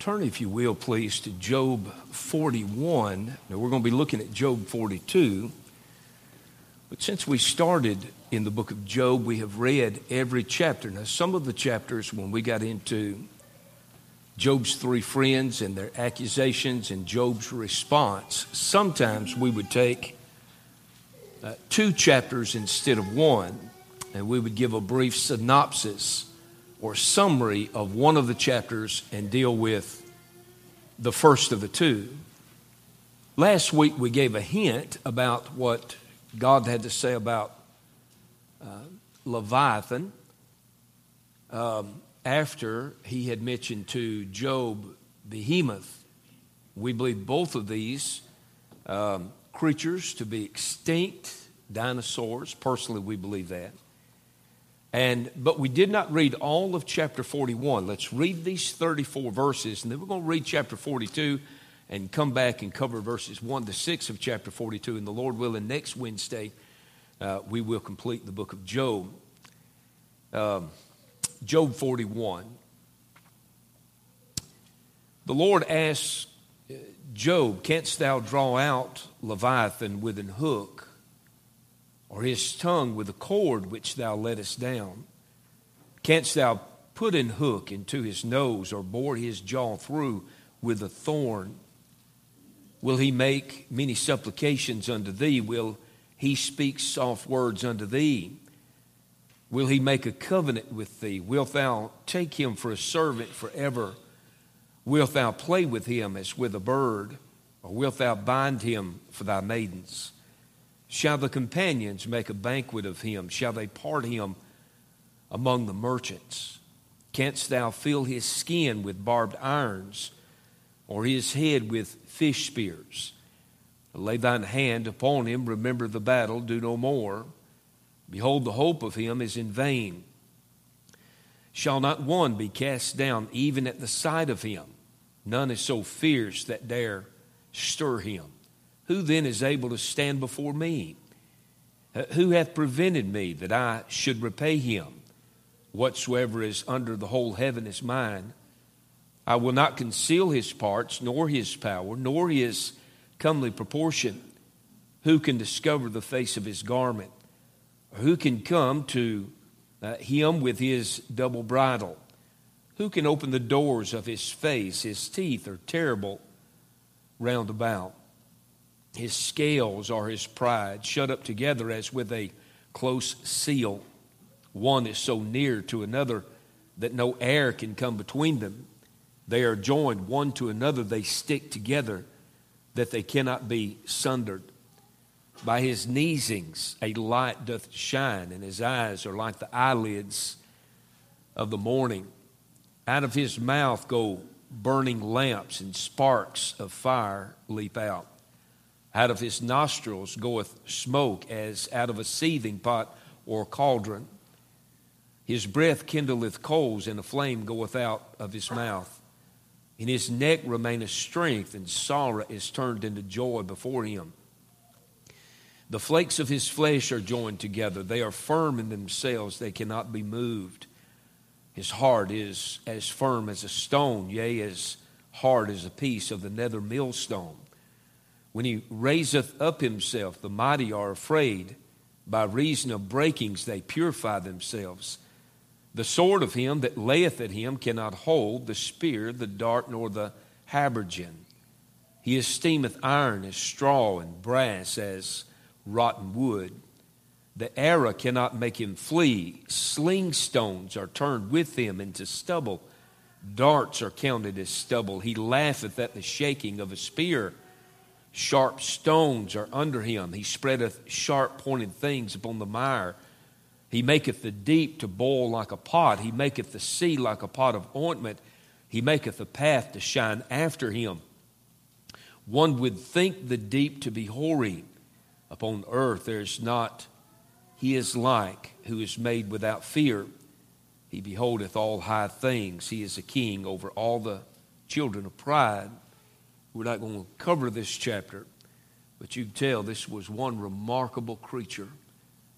Turn, if you will, please, to Job 41. Now, we're going to be looking at Job 42. But since we started in the book of Job, we have read every chapter. Now, some of the chapters, when we got into Job's three friends and their accusations and Job's response, sometimes we would take uh, two chapters instead of one, and we would give a brief synopsis or summary of one of the chapters and deal with the first of the two. Last week we gave a hint about what God had to say about uh, Leviathan um, after he had mentioned to Job Behemoth. We believe both of these um, creatures to be extinct dinosaurs. Personally, we believe that. And, but we did not read all of chapter 41. Let's read these 34 verses, and then we're going to read chapter 42 and come back and cover verses 1 to 6 of chapter 42. And the Lord willing, next Wednesday, uh, we will complete the book of Job. Um, Job 41. The Lord asks uh, Job, Canst thou draw out Leviathan with an hook? Or his tongue with a cord which thou lettest down? Canst thou put an hook into his nose, or bore his jaw through with a thorn? Will he make many supplications unto thee? Will he speak soft words unto thee? Will he make a covenant with thee? Wilt thou take him for a servant forever? Wilt thou play with him as with a bird? Or wilt thou bind him for thy maidens? Shall the companions make a banquet of him? Shall they part him among the merchants? Canst thou fill his skin with barbed irons, or his head with fish spears? Lay thine hand upon him, remember the battle, do no more. Behold, the hope of him is in vain. Shall not one be cast down even at the sight of him? None is so fierce that dare stir him. Who then is able to stand before me? Uh, who hath prevented me that I should repay him? Whatsoever is under the whole heaven is mine. I will not conceal his parts, nor his power, nor his comely proportion. Who can discover the face of his garment? Who can come to uh, him with his double bridle? Who can open the doors of his face? His teeth are terrible round about. His scales are his pride, shut up together as with a close seal. One is so near to another that no air can come between them. They are joined one to another, they stick together that they cannot be sundered. By his neesings a light doth shine, and his eyes are like the eyelids of the morning. Out of his mouth go burning lamps, and sparks of fire leap out. Out of his nostrils goeth smoke as out of a seething pot or cauldron. His breath kindleth coals, and a flame goeth out of his mouth. In his neck remaineth strength, and sorrow is turned into joy before him. The flakes of his flesh are joined together. They are firm in themselves, they cannot be moved. His heart is as firm as a stone, yea, as hard as a piece of the nether millstone. When he raiseth up himself, the mighty are afraid. By reason of breakings, they purify themselves. The sword of him that layeth at him cannot hold the spear, the dart, nor the habergeon. He esteemeth iron as straw, and brass as rotten wood. The arrow cannot make him flee. Sling stones are turned with him into stubble. Darts are counted as stubble. He laugheth at the shaking of a spear. Sharp stones are under him. He spreadeth sharp pointed things upon the mire. He maketh the deep to boil like a pot. He maketh the sea like a pot of ointment. He maketh a path to shine after him. One would think the deep to be hoary. Upon earth there is not he is like who is made without fear. He beholdeth all high things. He is a king over all the children of pride. We're not going to cover this chapter, but you can tell this was one remarkable creature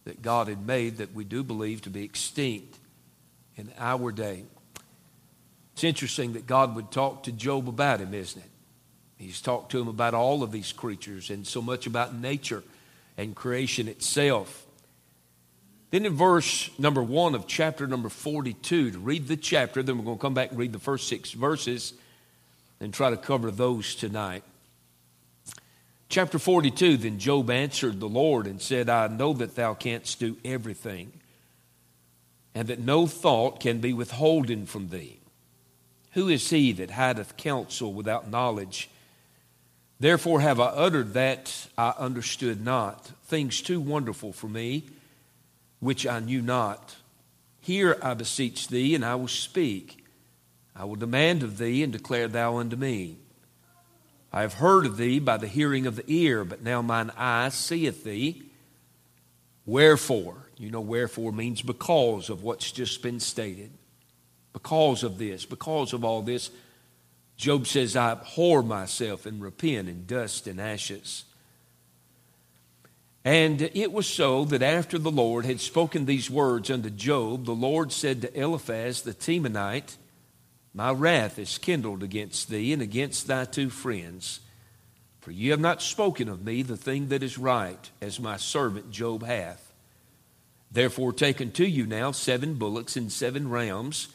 that God had made that we do believe to be extinct in our day. It's interesting that God would talk to Job about him, isn't it? He's talked to him about all of these creatures and so much about nature and creation itself. Then in verse number one of chapter number 42, to read the chapter, then we're going to come back and read the first six verses and try to cover those tonight. Chapter 42 Then Job answered the Lord and said, I know that thou canst do everything, and that no thought can be withholden from thee. Who is he that hideth counsel without knowledge? Therefore have I uttered that I understood not, things too wonderful for me which I knew not. Hear, I beseech thee, and I will speak. I will demand of thee, and declare thou unto me. I have heard of thee by the hearing of the ear, but now mine eye seeth thee. Wherefore? You know, wherefore means because of what's just been stated. Because of this, because of all this, Job says, I abhor myself and repent in dust and ashes. And it was so that after the Lord had spoken these words unto Job, the Lord said to Eliphaz the Temanite, My wrath is kindled against thee and against thy two friends, for ye have not spoken of me the thing that is right, as my servant Job hath. Therefore take unto you now seven bullocks and seven rams,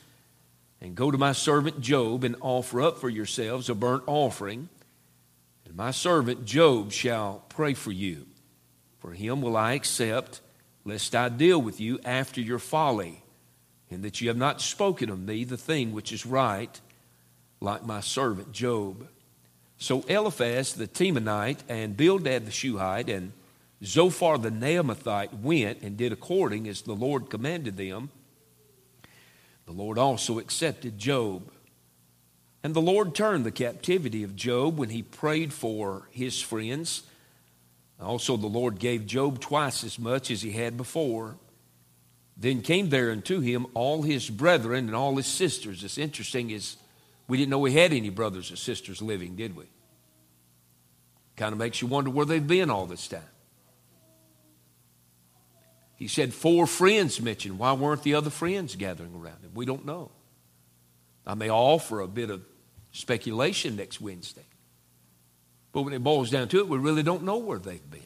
and go to my servant Job and offer up for yourselves a burnt offering, and my servant Job shall pray for you. For him will I accept, lest I deal with you after your folly, and that you have not spoken of me the thing which is right, like my servant Job. So Eliphaz the Temanite and Bildad the Shuhite and Zophar the Naamathite went and did according as the Lord commanded them. The Lord also accepted Job. And the Lord turned the captivity of Job when he prayed for his friends also, the Lord gave Job twice as much as he had before. Then came there unto him all his brethren and all his sisters. It's interesting is we didn't know we had any brothers or sisters living, did we? Kind of makes you wonder where they've been all this time. He said four friends mentioned. Why weren't the other friends gathering around him? We don't know. I may offer a bit of speculation next Wednesday. But when it boils down to it, we really don't know where they've been.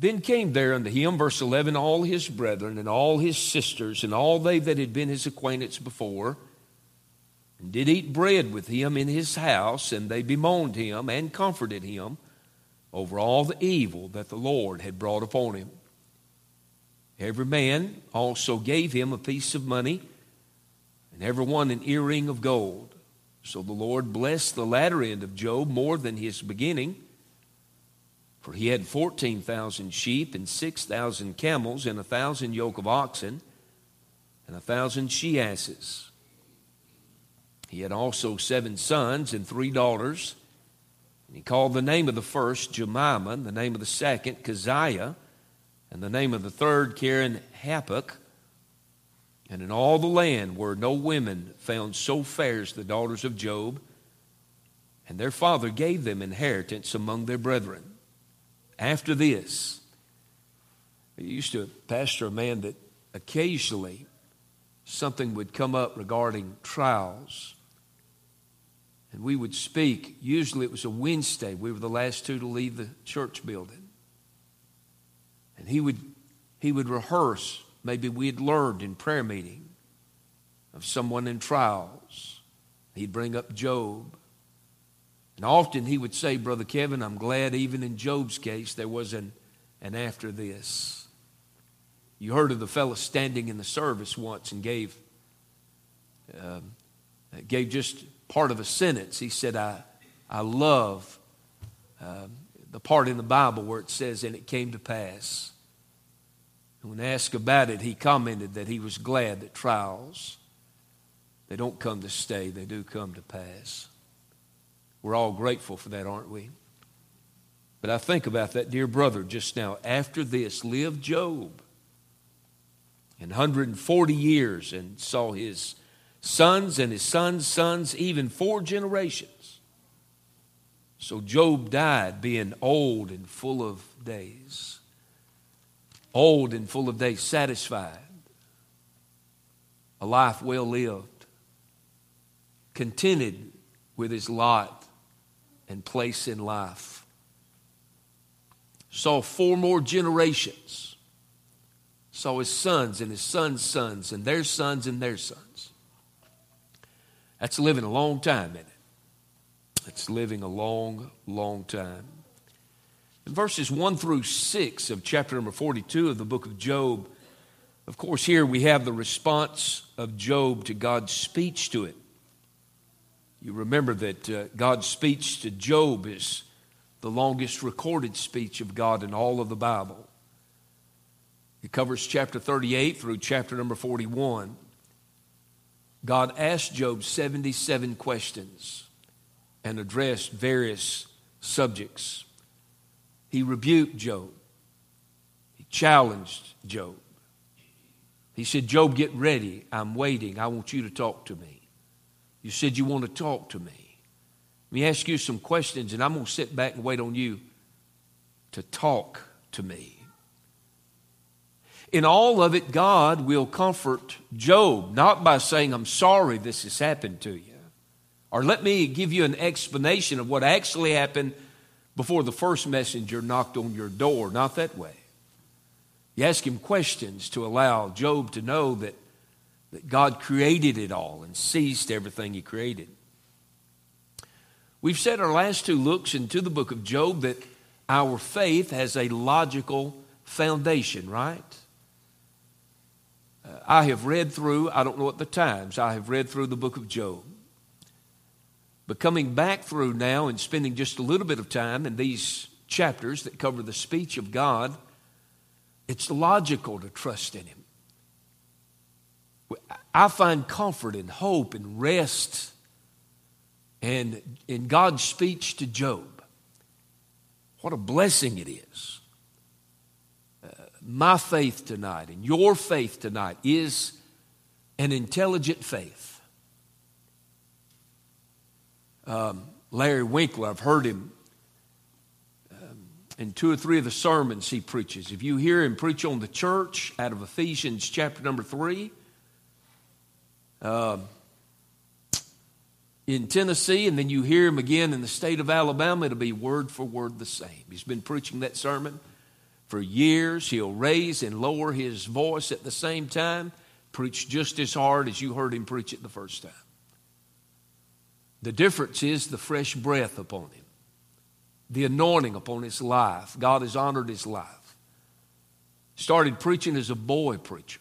Then came there unto him, verse 11, all his brethren and all his sisters and all they that had been his acquaintance before, and did eat bread with him in his house, and they bemoaned him and comforted him over all the evil that the Lord had brought upon him. Every man also gave him a piece of money, and every one an earring of gold. So the Lord blessed the latter end of Job more than his beginning. For he had 14,000 sheep and 6,000 camels and a thousand yoke of oxen and a thousand she asses. He had also seven sons and three daughters. And he called the name of the first Jemima, and the name of the second Kezia, and the name of the third Karen Happuch. And in all the land were no women found so fair as the daughters of Job, and their father gave them inheritance among their brethren. After this, I used to pastor a man that occasionally something would come up regarding trials. And we would speak. Usually it was a Wednesday. We were the last two to leave the church building. And he would, he would rehearse maybe we had learned in prayer meeting of someone in trials. He'd bring up Job. And often he would say, Brother Kevin, I'm glad even in Job's case there was an, an after this. You heard of the fellow standing in the service once and gave, um, gave just part of a sentence. He said, I, I love um, the part in the Bible where it says, and it came to pass. When asked about it, he commented that he was glad that trials, they don't come to stay, they do come to pass. We're all grateful for that, aren't we? But I think about that dear brother just now. After this, lived Job in 140 years and saw his sons and his sons' sons, even four generations. So Job died being old and full of days old and full of days, satisfied. a life well lived, contented with his lot and place in life. Saw four more generations. Saw his sons and his sons' sons and their sons and their sons. That's living a long time, isn't it? It's living a long, long time. In verses 1 through 6 of chapter number 42 of the book of Job, of course, here we have the response of Job to God's speech to it. You remember that uh, God's speech to Job is the longest recorded speech of God in all of the Bible. It covers chapter 38 through chapter number 41. God asked Job 77 questions and addressed various subjects. He rebuked Job, he challenged Job. He said, Job, get ready. I'm waiting. I want you to talk to me. You said you want to talk to me. Let me ask you some questions, and I'm going to sit back and wait on you to talk to me. In all of it, God will comfort Job, not by saying, I'm sorry this has happened to you, or let me give you an explanation of what actually happened before the first messenger knocked on your door. Not that way. You ask him questions to allow Job to know that, that God created it all and seized everything he created. We've said our last two looks into the book of Job that our faith has a logical foundation, right? Uh, I have read through, I don't know at the times, I have read through the book of Job. But coming back through now and spending just a little bit of time in these chapters that cover the speech of God, it's logical to trust in Him. I find comfort and hope and rest and in God's speech to Job. What a blessing it is my faith tonight and your faith tonight is an intelligent faith. Um, Larry Winkler, I've heard him um, in two or three of the sermons he preaches. If you hear him preach on the church out of Ephesians chapter number three, uh, in Tennessee, and then you hear him again in the state of Alabama, it'll be word for word the same. He's been preaching that sermon for years. He'll raise and lower his voice at the same time, preach just as hard as you heard him preach it the first time. The difference is the fresh breath upon him, the anointing upon his life. God has honored his life. Started preaching as a boy preacher.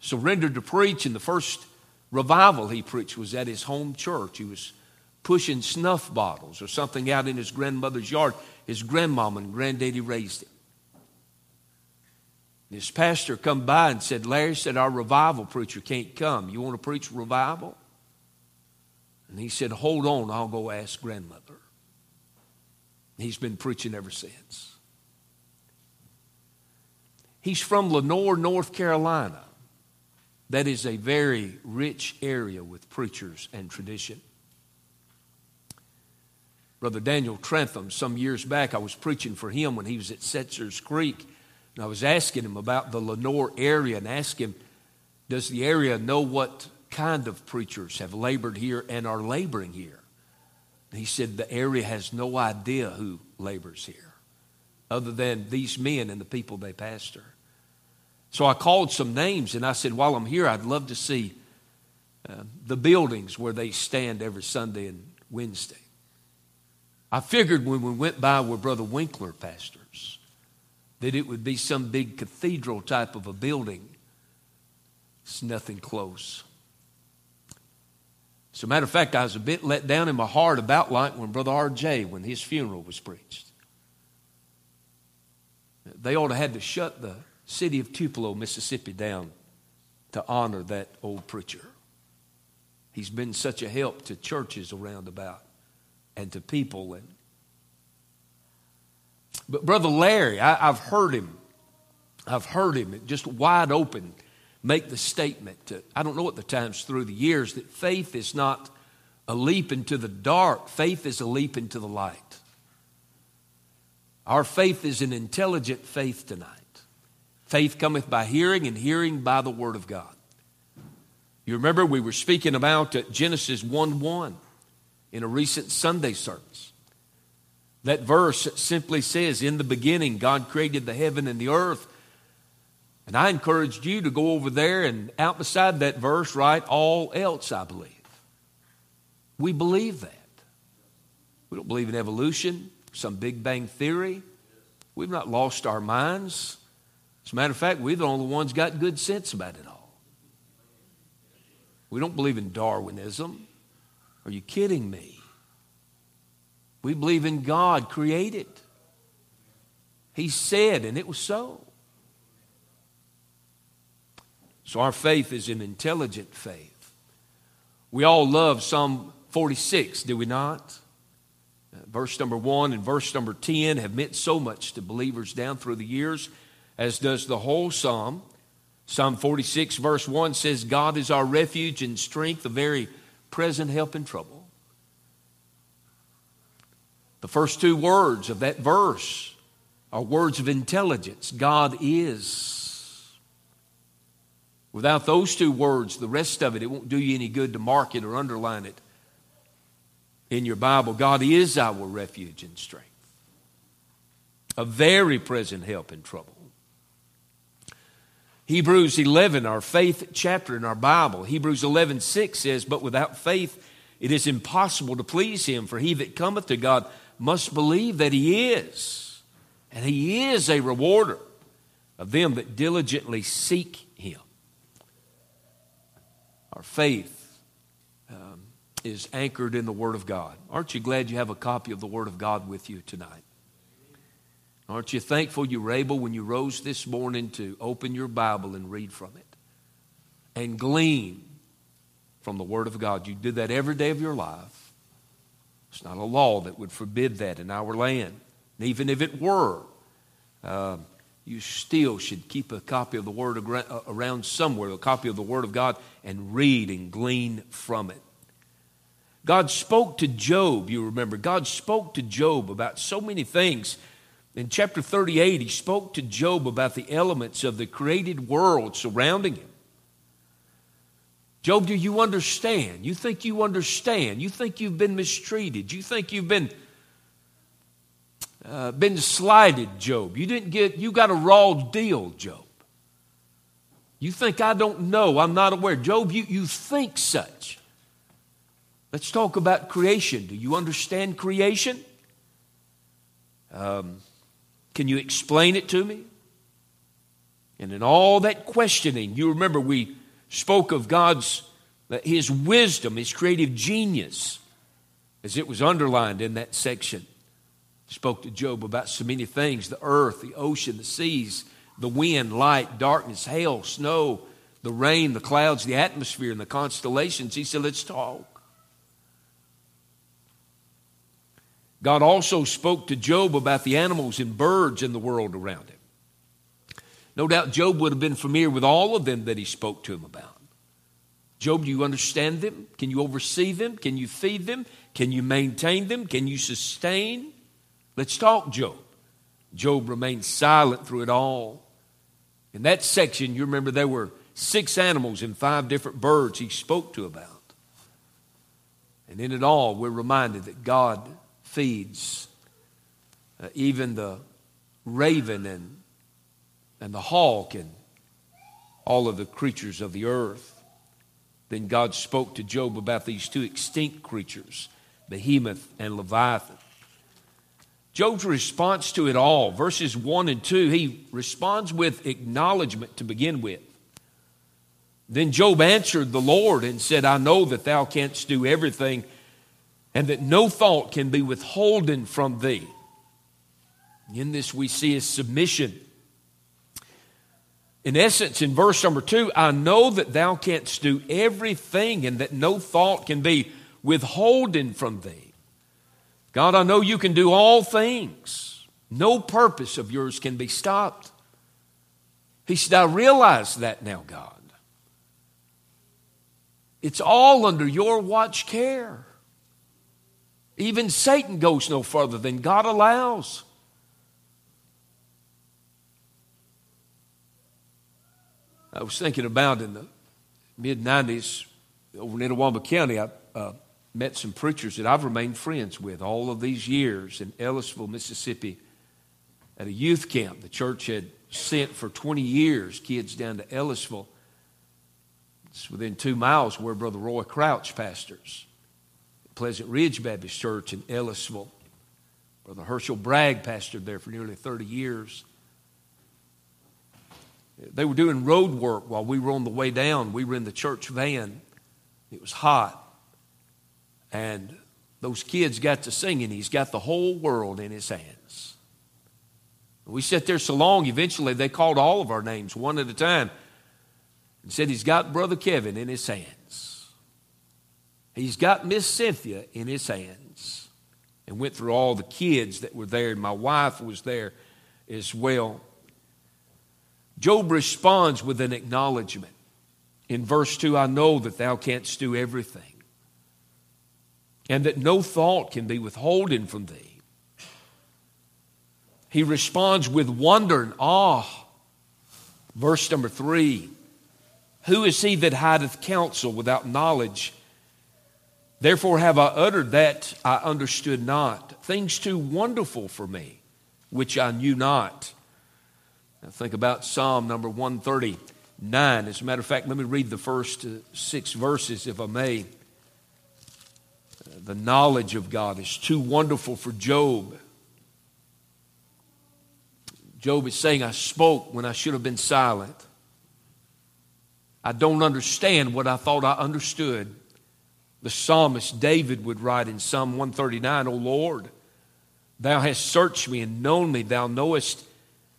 Surrendered to preach, and the first revival he preached was at his home church. He was pushing snuff bottles or something out in his grandmother's yard. His grandmama and granddaddy raised him. His pastor come by and said, Larry said, our revival preacher can't come. You want to preach revival? And he said, hold on, I'll go ask grandmother. He's been preaching ever since. He's from Lenoir, North Carolina. That is a very rich area with preachers and tradition. Brother Daniel Trentham, some years back, I was preaching for him when he was at Setzer's Creek. And I was asking him about the Lenoir area and asking him, does the area know what kind of preachers have labored here and are laboring here? And he said, the area has no idea who labors here, other than these men and the people they pastor. So I called some names and I said, while I'm here, I'd love to see uh, the buildings where they stand every Sunday and Wednesday. I figured when we went by where Brother Winkler pastors that it would be some big cathedral type of a building. It's nothing close. As a matter of fact, I was a bit let down in my heart about like when Brother R.J., when his funeral was preached. They ought to have had to shut the city of Tupelo, Mississippi down to honor that old preacher. He's been such a help to churches around about and to people. And but brother Larry, I, have heard him. I've heard him just wide open make the statement. To, I don't know what the times through the years that faith is not a leap into the dark. Faith is a leap into the light. Our faith is an intelligent faith tonight. Faith cometh by hearing, and hearing by the word of God. You remember we were speaking about uh, Genesis 1 1 in a recent Sunday service. That verse simply says, In the beginning, God created the heaven and the earth. And I encouraged you to go over there and out beside that verse write all else, I believe. We believe that. We don't believe in evolution, some Big Bang theory. We've not lost our minds. As a matter of fact, we're the only ones got good sense about it all. We don't believe in Darwinism. Are you kidding me? We believe in God created. He said, and it was so. So our faith is an intelligent faith. We all love Psalm 46, do we not? Uh, verse number 1 and verse number 10 have meant so much to believers down through the years, as does the whole psalm. Psalm 46, verse 1 says, God is our refuge and strength, a very present help in trouble. The first two words of that verse are words of intelligence. God is. Without those two words, the rest of it, it won't do you any good to mark it or underline it in your Bible. God is our refuge and strength, a very present help in trouble. Hebrews 11, our faith chapter in our Bible, Hebrews 11, 6 says, But without faith it is impossible to please him, for he that cometh to God must believe that he is, and he is a rewarder of them that diligently seek him. Our faith um, is anchored in the Word of God. Aren't you glad you have a copy of the Word of God with you tonight? Aren't you thankful you were able, when you rose this morning, to open your Bible and read from it and glean from the Word of God? You do that every day of your life. It's not a law that would forbid that in our land. And even if it were, uh, you still should keep a copy of the Word uh, around somewhere, a copy of the Word of God, and read and glean from it. God spoke to Job, you remember. God spoke to Job about so many things. In chapter 38, he spoke to Job about the elements of the created world surrounding him. Job, do you understand? You think you understand? You think you've been mistreated? You think you've been uh, been slighted, Job. You didn't get, you got a raw deal, Job. You think I don't know, I'm not aware. Job, you, you think such. Let's talk about creation. Do you understand creation? Um, can you explain it to me? And in all that questioning, you remember we spoke of God's, His wisdom, His creative genius, as it was underlined in that section spoke to Job about so many things the earth, the ocean, the seas, the wind, light, darkness, hail, snow, the rain, the clouds, the atmosphere, and the constellations. He said, Let's talk. God also spoke to Job about the animals and birds in the world around him. No doubt Job would have been familiar with all of them that he spoke to him about. Job, do you understand them? Can you oversee them? Can you feed them? Can you maintain them? Can you sustain? Let's talk Job. Job remained silent through it all. In that section, you remember there were six animals and five different birds he spoke to about. And in it all, we're reminded that God feeds uh, even the raven and, and the hawk and all of the creatures of the earth. Then God spoke to Job about these two extinct creatures, Behemoth and Leviathan. Job's response to it all, verses 1 and 2, he responds with acknowledgement to begin with. Then Job answered the Lord and said, I know that thou canst do everything, and that no thought can be withholden from thee. In this, we see a submission. In essence, in verse number two, I know that thou canst do everything, and that no thought can be withholden from thee. God, I know you can do all things. No purpose of yours can be stopped. He said, I realize that now, God. It's all under your watch care. Even Satan goes no further than God allows. I was thinking about in the mid 90s, over in Itawamba County, I uh, met some preachers that I've remained friends with all of these years in Ellisville, Mississippi, at a youth camp. The church had sent for 20 years kids down to Ellisville. It's within two miles where Brother Roy Crouch pastors. Pleasant Ridge Baptist Church in Ellisville. Brother Herschel Bragg pastored there for nearly 30 years. They were doing road work while we were on the way down. We were in the church van. It was hot. And those kids got to singing. He's got the whole world in his hands. We sat there so long, eventually they called all of our names one at a time and said, He's got Brother Kevin in his hands. He's got Miss Cynthia in his hands. And went through all the kids that were there, my wife was there as well. Job responds with an acknowledgement. In verse 2, I know that thou canst do everything, and that no thought can be withholden from thee. He responds with wonder and awe. Verse number 3 Who is he that hideth counsel without knowledge? Therefore have I uttered that I understood not, things too wonderful for me, which I knew not. Now think about Psalm number 139. As a matter of fact, let me read the first uh, six verses, if I may. The knowledge of God is too wonderful for Job. Job is saying, I spoke when I should have been silent. I don't understand what I thought I understood. The psalmist David would write in Psalm 139, O Lord, thou hast searched me and known me. Thou knowest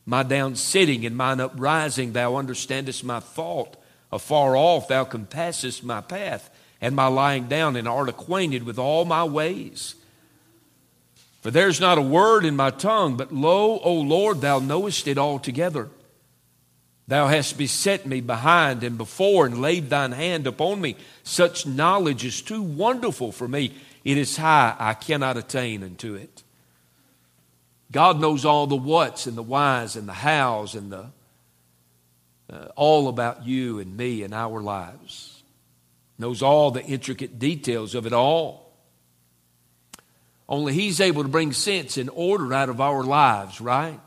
my down sitting and mine uprising, thou understandest my thought. Afar off, thou compassest my path and my lying down, and art acquainted with all my ways. For there's not a word in my tongue, but lo, O Lord, thou knowest it altogether. Thou hast beset me behind and before, and laid thine hand upon me. Such knowledge is too wonderful for me. It is high, I cannot attain unto it. God knows all the whats and the whys and the hows and the uh, all about you and me and our lives. Knows all the intricate details of it all. Only He's able to bring sense and order out of our lives, right?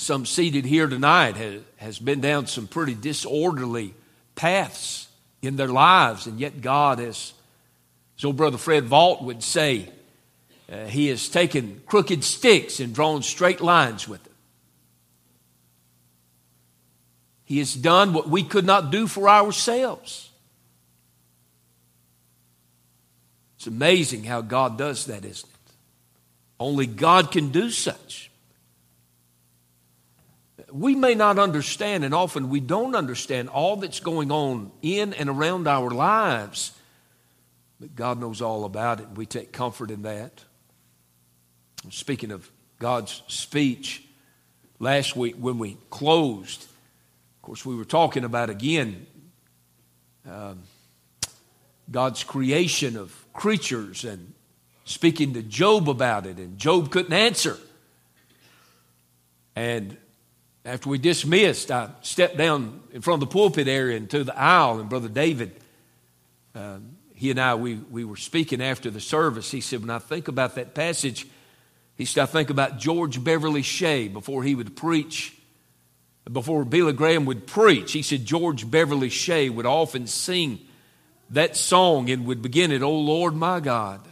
Some seated here tonight has, has been down some pretty disorderly paths in their lives, and yet God has, as old brother Fred Vault would say, uh, he has taken crooked sticks and drawn straight lines with them. He has done what we could not do for ourselves. It's amazing how God does that, isn't it? Only God can do such. We may not understand, and often we don't understand all that's going on in and around our lives, but God knows all about it, and we take comfort in that. Speaking of God's speech, last week when we closed, of course, we were talking about again um, God's creation of creatures and speaking to Job about it, and Job couldn't answer. And after we dismissed, I stepped down in front of the pulpit area into the aisle, and Brother David, um, he and I, we, we were speaking after the service. He said, When I think about that passage, he said, I think about George Beverly Shea before he would preach, before Billy Graham would preach. He said George Beverly Shea would often sing that song and would begin it, Oh Lord my God.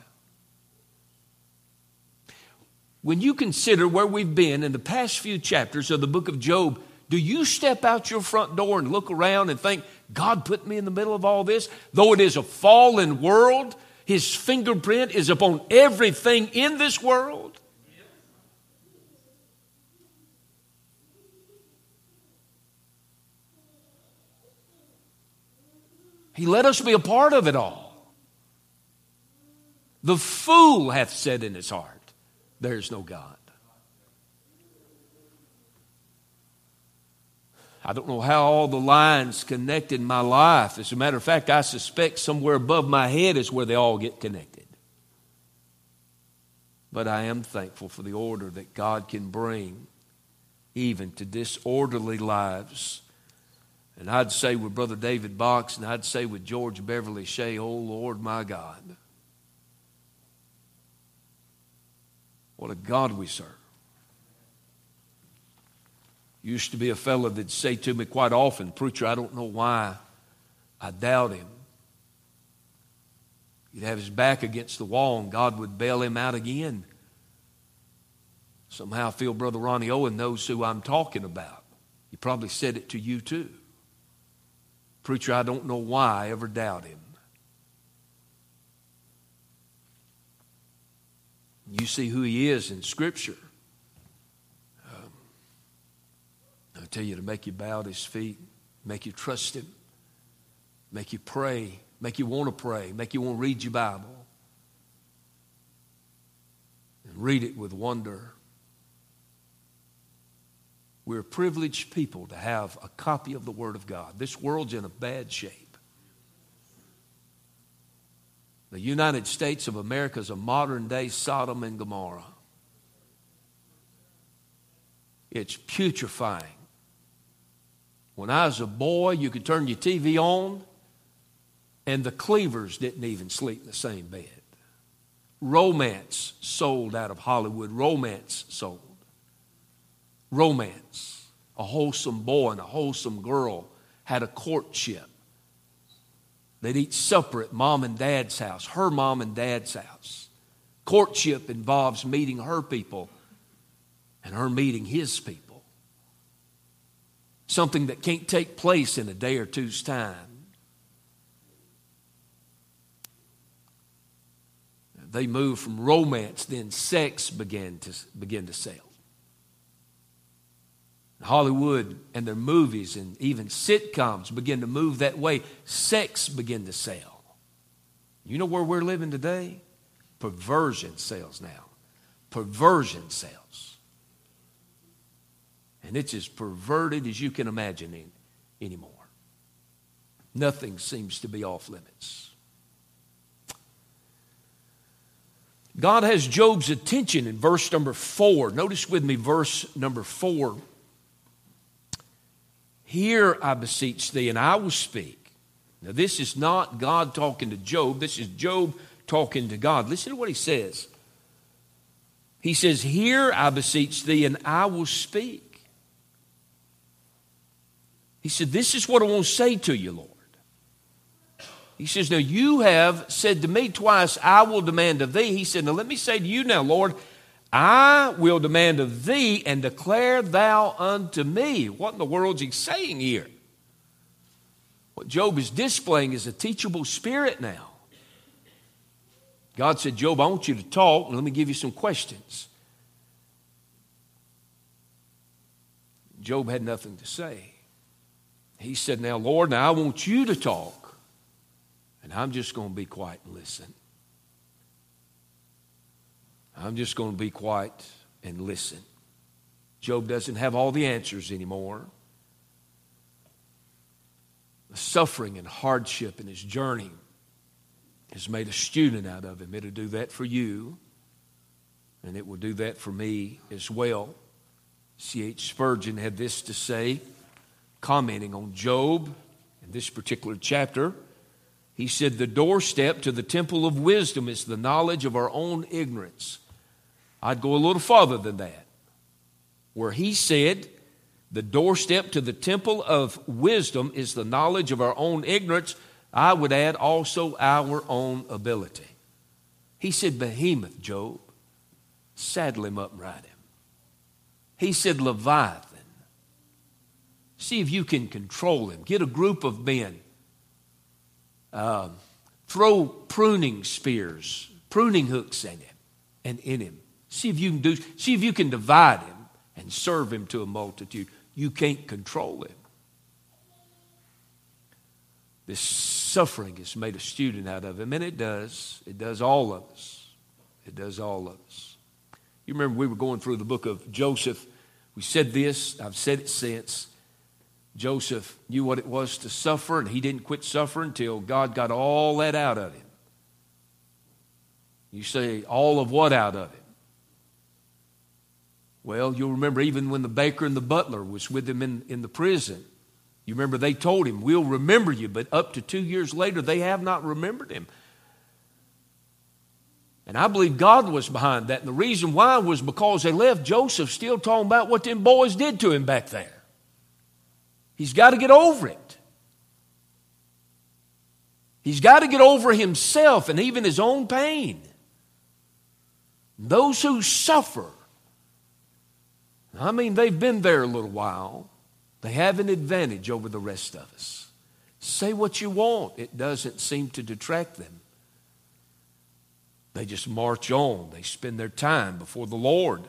When you consider where we've been in the past few chapters of the book of Job, do you step out your front door and look around and think, God put me in the middle of all this? Though it is a fallen world, His fingerprint is upon everything in this world. He let us be a part of it all. The fool hath said in his heart, There is no God. I don't know how all the lines connect in my life. As a matter of fact, I suspect somewhere above my head is where they all get connected. But I am thankful for the order that God can bring even to disorderly lives And I'd say with Brother David Box, and I'd say with George Beverly Shea, oh Lord my God. What a God we serve. Used to be a fellow that'd say to me quite often, Preacher, I don't know why I doubt him. He'd have his back against the wall and God would bail him out again. Somehow I feel Brother Ronnie Owen knows who I'm talking about. He probably said it to you too. Preacher, I don't know why I ever doubt him. You see who he is in Scripture. Um, I tell you to make you bow at his feet, make you trust him, make you pray, make you want to pray, make you want to read your Bible, and read it with wonder. We're privileged people to have a copy of the Word of God. This world's in a bad shape. The United States of America is a modern day Sodom and Gomorrah. It's putrefying. When I was a boy, you could turn your TV on, and the Cleavers didn't even sleep in the same bed. Romance sold out of Hollywood. Romance sold. Romance. A wholesome boy and a wholesome girl had a courtship. They'd eat supper at mom and dad's house, her mom and dad's house. Courtship involves meeting her people and her meeting his people. Something that can't take place in a day or two's time. They moved from romance, then sex began to, begin to sell. Hollywood and their movies and even sitcoms begin to move that way. Sex begin to sell. You know where we're living today? Perversion sells now. Perversion sells. And it's as perverted as you can imagine in, anymore. Nothing seems to be off limits. God has Job's attention in verse number four. Notice with me verse number four. Hear, I beseech thee, and I will speak. Now, this is not God talking to Job. This is Job talking to God. Listen to what he says. He says, Hear, I beseech thee, and I will speak. He said, This is what I want to say to you, Lord. He says, Now you have said to me twice, I will demand of thee. He said, Now let me say to you now, Lord, I will demand of thee and declare thou unto me. What in the world is he saying here? What Job is displaying is a teachable spirit now. God said, Job, I want you to talk, and let me give you some questions. Job had nothing to say. He said, Now, Lord, now I want you to talk, and I'm just going to be quiet and listen. I'm just going to be quiet and listen. Job doesn't have all the answers anymore. The suffering and hardship in his journey has made a student out of him. It'll do that for you, and it will do that for me as well. C.H. Spurgeon had this to say, commenting on Job in this particular chapter. He said, The doorstep to the temple of wisdom is the knowledge of our own ignorance I'd go a little farther than that, where he said, the doorstep to the temple of wisdom is the knowledge of our own ignorance. I would add also our own ability. He said, Behemoth, Job, saddle him up and ride him. He said, Leviathan, see if you can control him. Get a group of men, um, throw pruning spears, pruning hooks in him and in him. See if you can do, see if you can divide him and serve him to a multitude. You can't control him. This suffering has made a student out of him, and it does. It does all of us. It does all of us. You remember we were going through the book of Joseph. We said this, I've said it since. Joseph knew what it was to suffer, and he didn't quit suffering until God got all that out of him. You say, all of what out of him? Well, you'll remember even when the baker and the butler was with him in, in the prison, You remember they told him, We'll remember you, but up to two years later, they have not remembered him. And I believe God was behind that. And the reason why was because they left Joseph still talking about what them boys did to him back there. He's got to get over it. He's got to get over himself and even his own pain. Those who suffer, I mean, they've been there a little while, they have an advantage over the rest of us. Say what you want, it doesn't seem to detract them. They just march on, they spend their time before the Lord.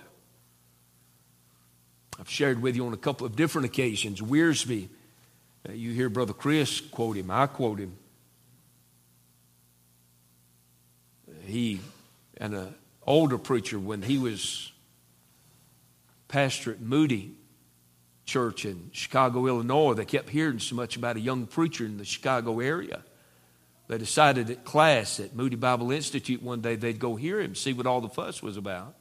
I've shared with you on a couple of different occasions. Wiersbe, uh, you hear Brother Chris quote him, I quote him. He and an older preacher, when he was pastor at Moody Church in Chicago, Illinois, they kept hearing so much about a young preacher in the Chicago area. They decided at class at Moody Bible Institute one day they'd go hear him, see what all the fuss was about.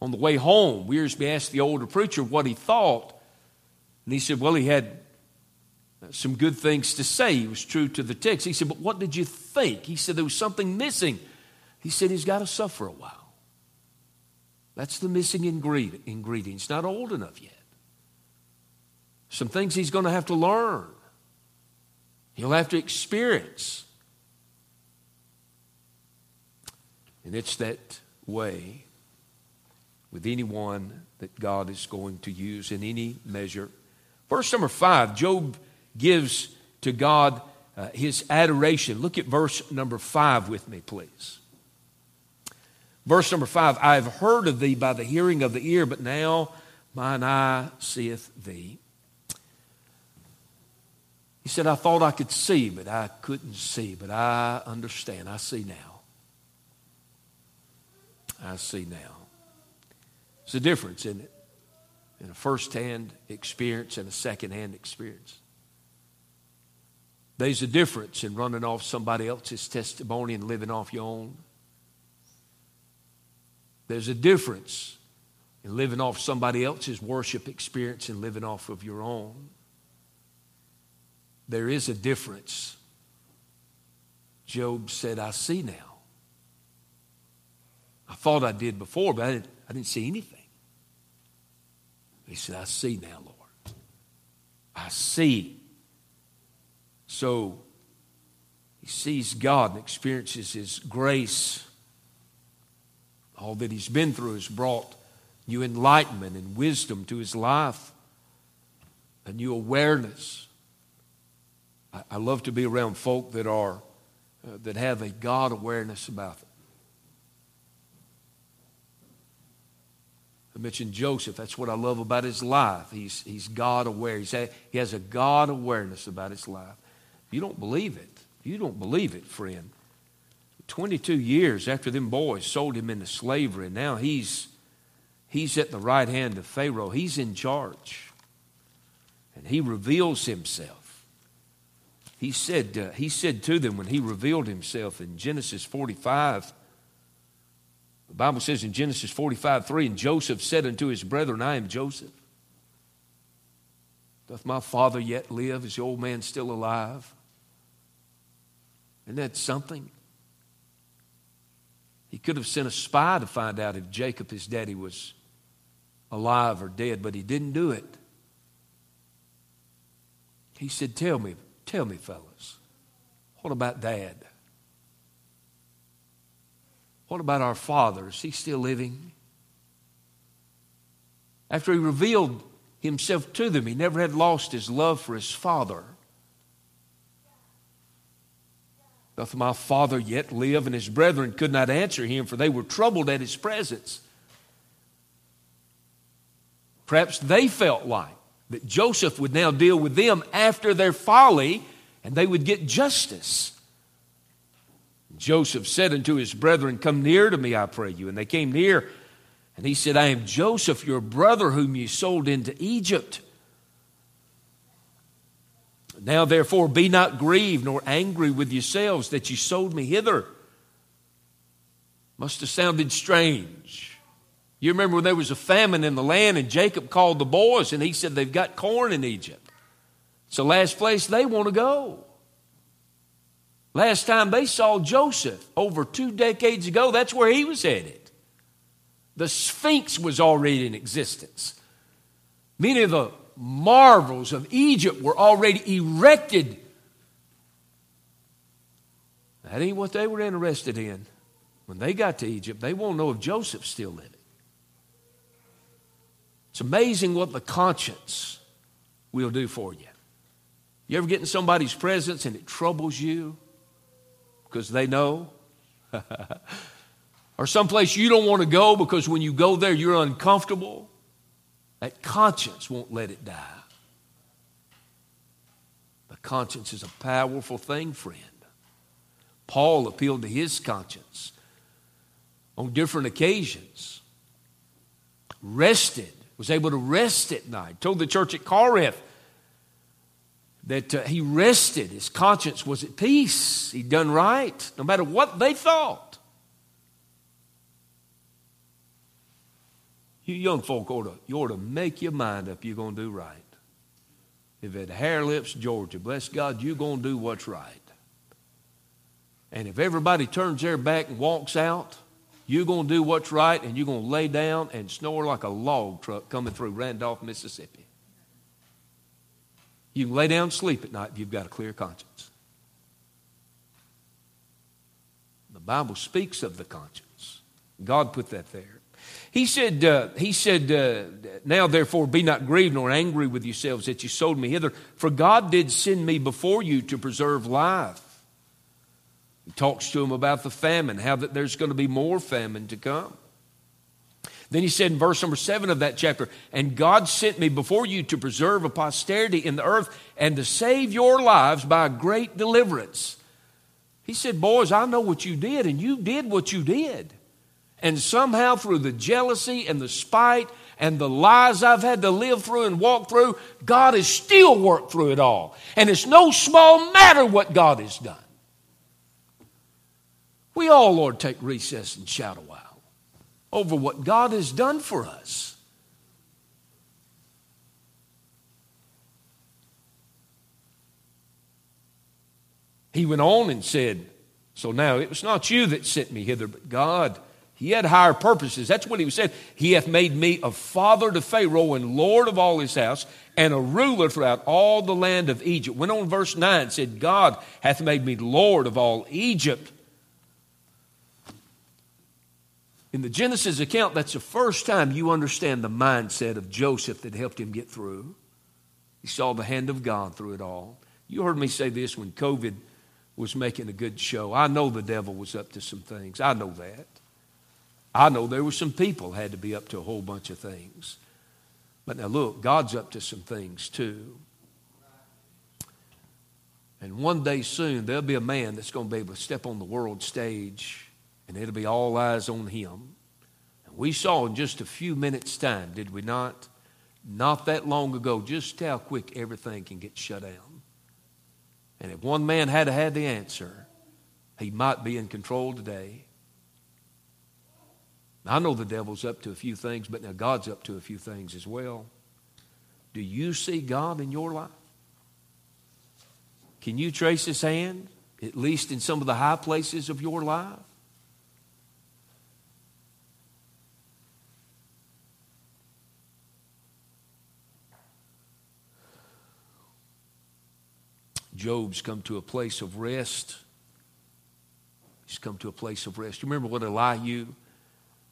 On the way home, Wiersbe asked the older preacher what he thought. And he said, Well, he had some good things to say. He was true to the text. He said, But what did you think? He said, There was something missing. He said, He's got to suffer a while. That's the missing ingredient. He's not old enough yet. Some things he's going to have to learn, he'll have to experience. And it's that way with anyone that God is going to use in any measure. Verse number five, Job gives to God uh, his adoration. Look at verse number five with me, please. Verse number five I have heard of thee by the hearing of the ear, but now mine eye seeth thee. He said, I thought I could see, but I couldn't see. But I understand. I see now. I see now. It's a difference, isn't it? In a first hand experience and a second hand experience. There's a difference in running off somebody else's testimony and living off your own. There's a difference in living off somebody else's worship experience and living off of your own. There is a difference. Job said, I see now. I thought I did before, but I didn't, I didn't see anything. He said, I see now, Lord. I see. So he sees God and experiences his grace. All that he's been through has brought new enlightenment and wisdom to his life, a new awareness. I, I love to be around folk that are uh, that have a God awareness about them. I mentioned Joseph. That's what I love about his life. He's, he's God aware. He's a, he has a God awareness about his life. If you don't believe it, you don't believe it, friend. 22 years after them boys sold him into slavery, now he's, he's at the right hand of Pharaoh. He's in charge. And he reveals himself. He said, uh, he said to them when he revealed himself in Genesis 45, the Bible says in Genesis 45 3, and Joseph said unto his brethren, I am Joseph. Doth my father yet live? Is the old man still alive? Isn't that something? He could have sent a spy to find out if Jacob, his daddy, was alive or dead, but he didn't do it. He said, Tell me, tell me, fellas, what about dad? What about our father? Is he still living? After he revealed himself to them, he never had lost his love for his father. Doth my father yet live? And his brethren could not answer him, for they were troubled at his presence. Perhaps they felt like that Joseph would now deal with them after their folly and they would get justice. Joseph said unto his brethren, Come near to me, I pray you. And they came near, and he said, I am Joseph, your brother, whom you sold into Egypt. Now, therefore, be not grieved nor angry with yourselves that you sold me hither. Must have sounded strange. You remember when there was a famine in the land, and Jacob called the boys, and he said, They've got corn in Egypt. It's the last place they want to go. Last time they saw Joseph over two decades ago, that's where he was headed. The Sphinx was already in existence. Many of the marvels of Egypt were already erected. That ain't what they were interested in. When they got to Egypt, they won't know if Joseph's still living. It's amazing what the conscience will do for you. You ever get in somebody's presence and it troubles you because they know? or someplace you don't want to go because when you go there you're uncomfortable? That conscience won't let it die. The conscience is a powerful thing, friend. Paul appealed to his conscience on different occasions. Rested, was able to rest at night. Told the church at Corinth that uh, he rested. His conscience was at peace. He'd done right, no matter what they thought. You young folk ought to, you ought to make your mind up you're going to do right. If at Harlips, Georgia, bless God, you're going to do what's right. And if everybody turns their back and walks out, you're going to do what's right and you're going to lay down and snore like a log truck coming through Randolph, Mississippi. You can lay down and sleep at night if you've got a clear conscience. The Bible speaks of the conscience. God put that there. He said, uh, he said uh, Now therefore be not grieved nor angry with yourselves that you sold me hither, for God did send me before you to preserve life. He talks to him about the famine, how that there's going to be more famine to come. Then he said in verse number seven of that chapter, And God sent me before you to preserve a posterity in the earth and to save your lives by a great deliverance. He said, Boys, I know what you did, and you did what you did. And somehow, through the jealousy and the spite and the lies I've had to live through and walk through, God has still worked through it all. And it's no small matter what God has done. We all, Lord, take recess and shout a while over what God has done for us. He went on and said, So now it was not you that sent me hither, but God. He had higher purposes. That's what he was said. He hath made me a father to Pharaoh and Lord of all his house and a ruler throughout all the land of Egypt. Went on verse 9 said, God hath made me Lord of all Egypt In the Genesis account, that's the first time you understand the mindset of Joseph that helped him get through. He saw the hand of God through it all. You heard me say this when COVID was making a good show. I know the devil was up to some things. I know that. I know there were some people had to be up to a whole bunch of things. But now look, God's up to some things too. And one day soon, there'll be a man that's going to be able to step on the world stage and it'll be all eyes on him. And we saw in just a few minutes' time, did we not? Not that long ago, just how quick everything can get shut down. And if one man had had the answer, he might be in control today. I know the devil's up to a few things, but now God's up to a few things as well. Do you see God in your life? Can you trace his hand, at least in some of the high places of your life? Job's come to a place of rest. He's come to a place of rest. You remember what Elihu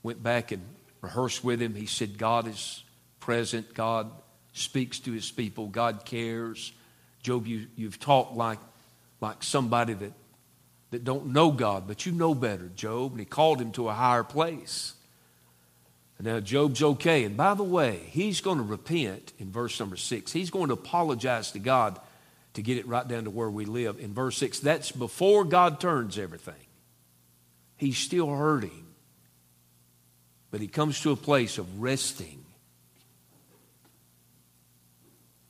went back and rehearsed with him? He said, God is present. God speaks to his people. God cares. Job, you, you've talked like, like somebody that, that don't know God, but you know better, Job. And he called him to a higher place. And now Job's okay. And by the way, he's going to repent in verse number six. He's going to apologize to God to get it right down to where we live. In verse 6, that's before God turns everything. He's still hurting. But he comes to a place of resting.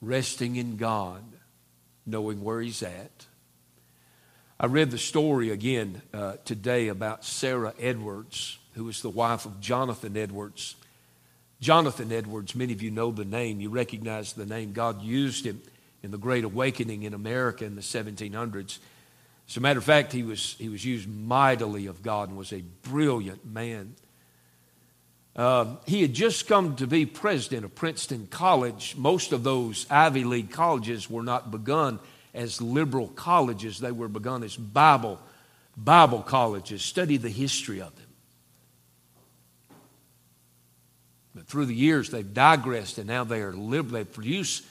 Resting in God, knowing where he's at. I read the story again uh, today about Sarah Edwards, who was the wife of Jonathan Edwards. Jonathan Edwards, many of you know the name, you recognize the name. God used him in the Great Awakening in America in the 1700s. As a matter of fact, he was, he was used mightily of God and was a brilliant man. Um, he had just come to be president of Princeton College. Most of those Ivy League colleges were not begun as liberal colleges, they were begun as Bible, Bible colleges. Study the history of them. But through the years, they've digressed and now they are liberal. They produce,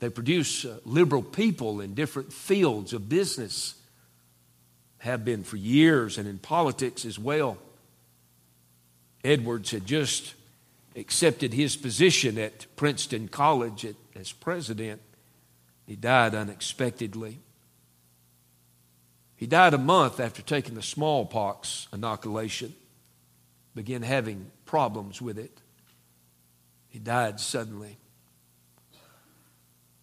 they produce uh, liberal people in different fields of business, have been for years, and in politics as well. Edwards had just accepted his position at Princeton College as president. He died unexpectedly. He died a month after taking the smallpox inoculation, began having problems with it. He died suddenly.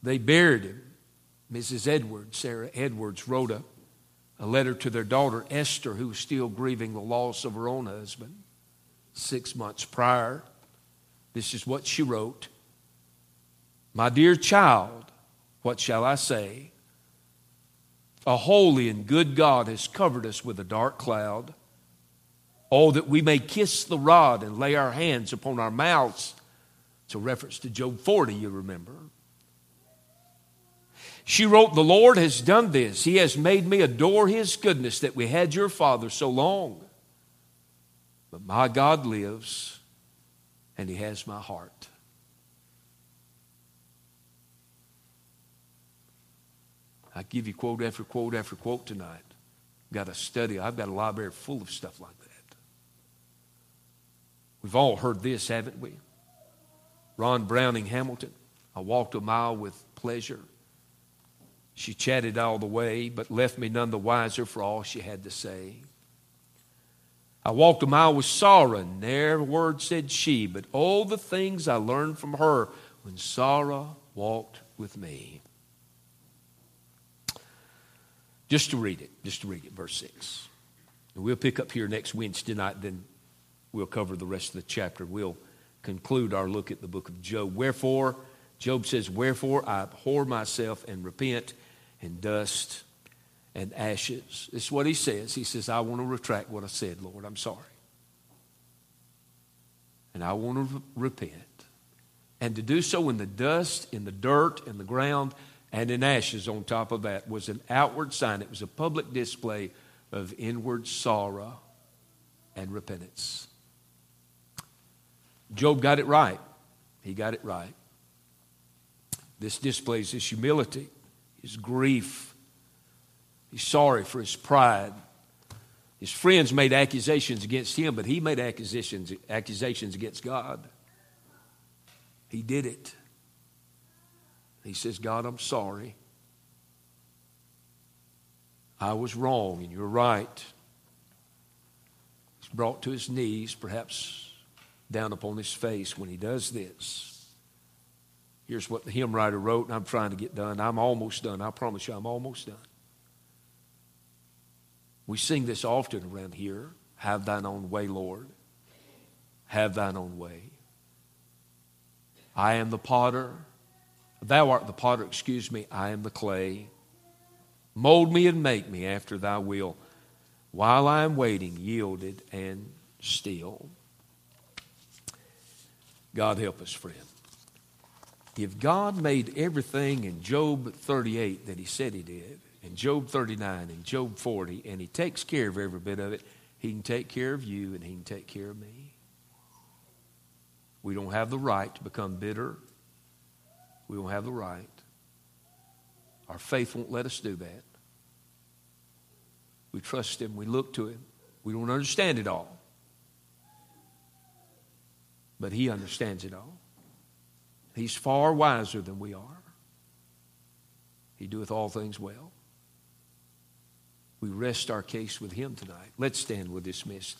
They buried him. Mrs. Edwards, Sarah Edwards, wrote a, a letter to their daughter Esther, who was still grieving the loss of her own husband six months prior. This is what she wrote My dear child, what shall I say? A holy and good God has covered us with a dark cloud. Oh, that we may kiss the rod and lay our hands upon our mouths it's a reference to Job 40, you remember. She wrote, The Lord has done this. He has made me adore His goodness that we had your father so long. But my God lives, and He has my heart. I give you quote after quote after quote tonight. Got a study. I've got a library full of stuff like that. We've all heard this, haven't we? Ron Browning Hamilton. I walked a mile with pleasure. She chatted all the way, but left me none the wiser for all she had to say. I walked a mile with sorrow, ne'er a word said she, but all the things I learned from her when sorrow walked with me. Just to read it, just to read it, verse 6. And we'll pick up here next Wednesday night, then we'll cover the rest of the chapter. We'll conclude our look at the book of Job. Wherefore, Job says, Wherefore I abhor myself and repent in dust and ashes. It's what he says. He says, I want to retract what I said, Lord. I'm sorry. And I want to re- repent. And to do so in the dust, in the dirt, in the ground, and in ashes on top of that was an outward sign. It was a public display of inward sorrow and repentance. Job got it right. He got it right. This displays his humility, his grief. He's sorry for his pride. His friends made accusations against him, but he made accusations, accusations against God. He did it. He says, God, I'm sorry. I was wrong, and you're right. He's brought to his knees, perhaps down upon his face when he does this. Here's what the hymn writer wrote, and I'm trying to get done. I'm almost done. I promise you, I'm almost done. We sing this often around here Have thine own way, Lord. Have thine own way. I am the potter. Thou art the potter, excuse me. I am the clay. Mold me and make me after thy will. While I am waiting, yielded and still. God help us, friend. If God made everything in Job 38 that he said he did, in Job 39 and Job 40, and he takes care of every bit of it, he can take care of you and he can take care of me. We don't have the right to become bitter. We don't have the right. Our faith won't let us do that. We trust him. We look to him. We don't understand it all but He understands it all. He's far wiser than we are. He doeth all things well. We rest our case with Him tonight. Let's stand with dismissed.